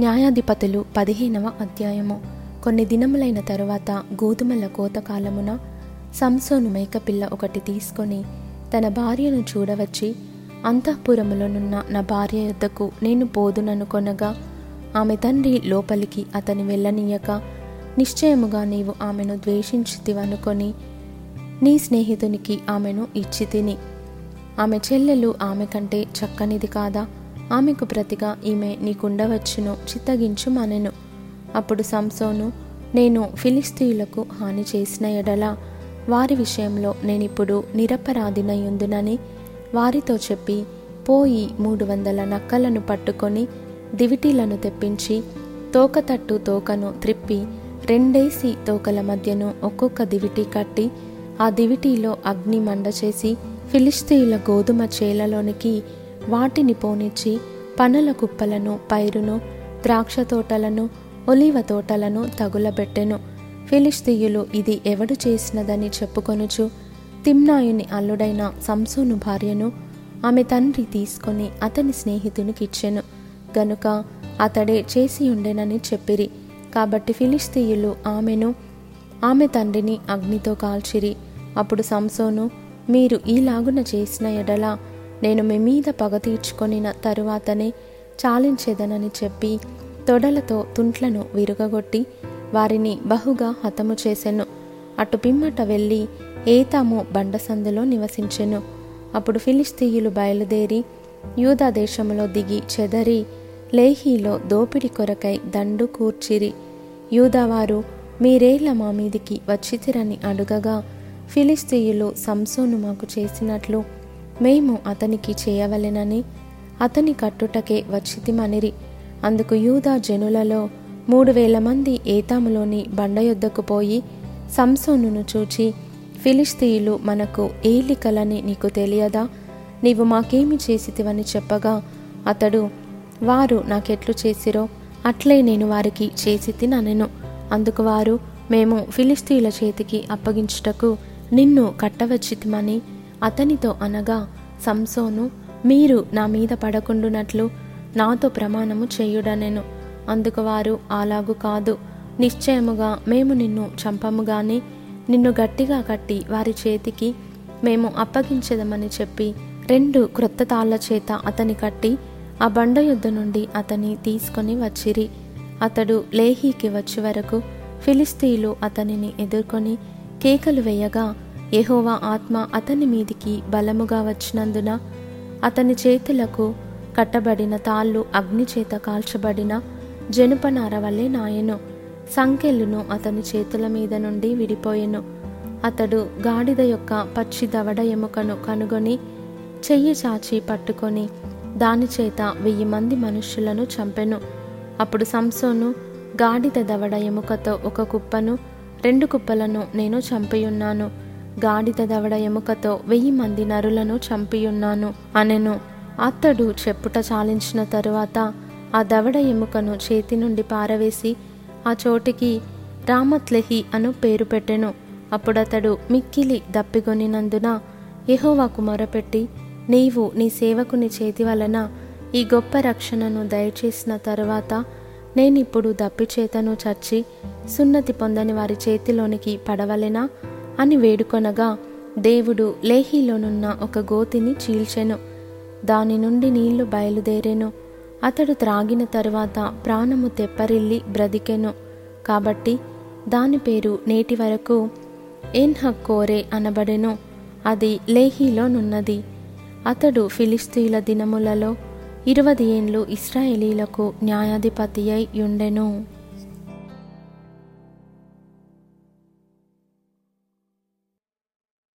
న్యాయాధిపతులు పదిహేనవ అధ్యాయము. కొన్ని దినములైన తరువాత గోధుమల కోతకాలమున సంసోను మేకపిల్ల ఒకటి తీసుకొని తన భార్యను చూడవచ్చి అంతఃపురములోనున్న నా భార్య యొద్దకు నేను పోదుననుకొనగా ఆమె తండ్రి లోపలికి అతని వెళ్ళనీయక నిశ్చయముగా నీవు ఆమెను ద్వేషించితివనుకొని నీ స్నేహితునికి ఆమెను ఇచ్చి తిని ఆమె చెల్లెలు ఆమె కంటే చక్కనిది కాదా? ఆమెకు ప్రతిగా ఈమె నీకుండవచ్చును చిత్తగించు మనెను అప్పుడు సంసోను నేను ఫిలిస్తీయులకు హాని చేసిన ఎడల వారి విషయంలో నేనిప్పుడు నిరపరాధినయుందునని వారితో చెప్పి పోయి మూడు వందల నక్కలను పట్టుకొని దివిటీలను తెప్పించి తోకతట్టు తోకను త్రిప్పి రెండేసి తోకల మధ్యను ఒక్కొక్క దివిటి కట్టి ఆ దివిటీలో అగ్ని మండ చేసి ఫిలిస్తీయుల గోధుమ చేలలోనికి వాటిని పోనిచ్చి పనుల కుప్పలను పైరును ద్రాక్ష తోటలను ఒలివ తోటలను తగులబెట్టెను. ఫిలిస్తీయులు ఇది ఎవడు చేసినదని చెప్పుకొనుచు తిమ్నాయుని అల్లుడైన సంసోను భార్యను ఆమె తండ్రి తీసుకొని అతని స్నేహితునికిచ్చెను. గనుక అతడే చేసి ఉండెనని చెప్పిరి. కాబట్టి ఫిలిస్తీయులు ఆమెను ఆమె తండ్రిని అగ్నితో కాల్చిరి. అప్పుడు సంసోను మీరు ఈలాగున చేసిన ఎడల నేను మీ మీద పగ తీర్చుకొనిన తరువాతనే చాలించేదనని చెప్పి తొడలతో తుంట్లను విరుగగొట్టి వారిని బహుగా హతము చేసెను. అటు పిమ్మట వెళ్ళి ఏతాము బండసందులో నివసించెను. అప్పుడు ఫిలిస్తీయులు బయలుదేరి యూదా దేశంలో దిగి చెదరి లేహీలో దోపిడి కొరకై దండు కూర్చిరి. యూదావారు మీరేళ్ళ మా మీదికి వచ్చితిరని అడుగగా ఫిలిస్తీయులు సంసోను మాకు చేసినట్లు మేము అతనికి చేయవలెనని అతని కట్టుటకే వచ్చితిమనిరి. అందుకు యూదా జనులలో మూడు వేల మంది ఏతాములోని బండ యొద్దకు పోయి సంసోనును చూచి ఫిలిస్తీయులు మనకు ఏలికలని నీకు తెలియదా? నీవు మాకేమి చేసితివని చెప్పగా అతడు వారు నాకెట్లు చేసిరో అట్లే నేను వారికి చేసి తిననెను అందుకు వారు మేము ఫిలిస్తీయుల చేతికి అప్పగించుటకు నిన్ను కట్టవచ్చితిమని అతనితో అనగా సంసోను మీరు నా మీద పడకుండునట్లు నాతో ప్రమాణము చేయుడనెను. అందుకు వారు అలాగు కాదు. నిశ్చయముగా మేము నిన్ను చంపముగాని నిన్ను గట్టిగా కట్టి వారి చేతికి మేము అప్పగించదమని చెప్పి రెండు క్రొత్త తాళ్ళ చేత అతని కట్టి ఆ బండ యుద్ధ నుండి అతని తీసుకొని వచ్చిరి. అతడు లేహీకి వచ్చే వరకు ఫిలిస్తీన్లు అతనిని ఎదుర్కొని కేకలు వేయగా యహోవా ఆత్మ అతని మీదికి బలముగా వచ్చినందున అతని చేతులకు కట్టబడిన తాళ్ళు అగ్నిచేత కాల్చబడిన జనుపనార వల్లే నాయను. సంకెళ్ళును అతని చేతుల మీద నుండి విడిపోయెను. అతడు గాడిద యొక్క పచ్చి దవడ ఎముకను కనుగొని చెయ్యి చాచి పట్టుకొని దాని చేత వెయ్యి మంది మనుష్యులను చంపెను. అప్పుడు సంసోను గాడిద దవడ ఎముకతో ఒక కుప్పను రెండు కుప్పలను నేను చంపియున్నాను. గాడిద దవడ ఎముకతో వెయ్యి మంది నరులను చంపియున్నాను అనెను. అతడు చెప్పుట చాలించిన తరువాత ఆ దవడ ఎముకను చేతి నుండి పారవేసి ఆ చోటికి రామత్లెహి అను పేరు పెట్టెను. అప్పుడతడు మిక్కిలి దప్పిగొనినందున ఎహోవాకు మొరపెట్టి నీవు నీ సేవకుని చేతి వలన ఈ గొప్ప రక్షణను దయచేసిన తరువాత నేనిప్పుడు దప్పిచేతను చచ్చి సున్నతి పొందని వారి చేతిలోనికి పడవలెనా? అని వేడుకొనగా దేవుడు లేహీలోనున్న ఒక గోతిని చీల్చెను. దాని నుండి నీళ్ళు బయలుదేరెను. అతడు త్రాగిన తరువాత ప్రాణము తెప్పరిల్లి బ్రతికెను. కాబట్టి దాని పేరు నేటి వరకు కోరే అనబడెను. అది లేహీలోనున్నది. అతడు ఫిలిస్తీల దినములలో ఇరవది ఏండ్లు ఇస్రాయేలీలకు న్యాయాధిపతి అయి ఉండెను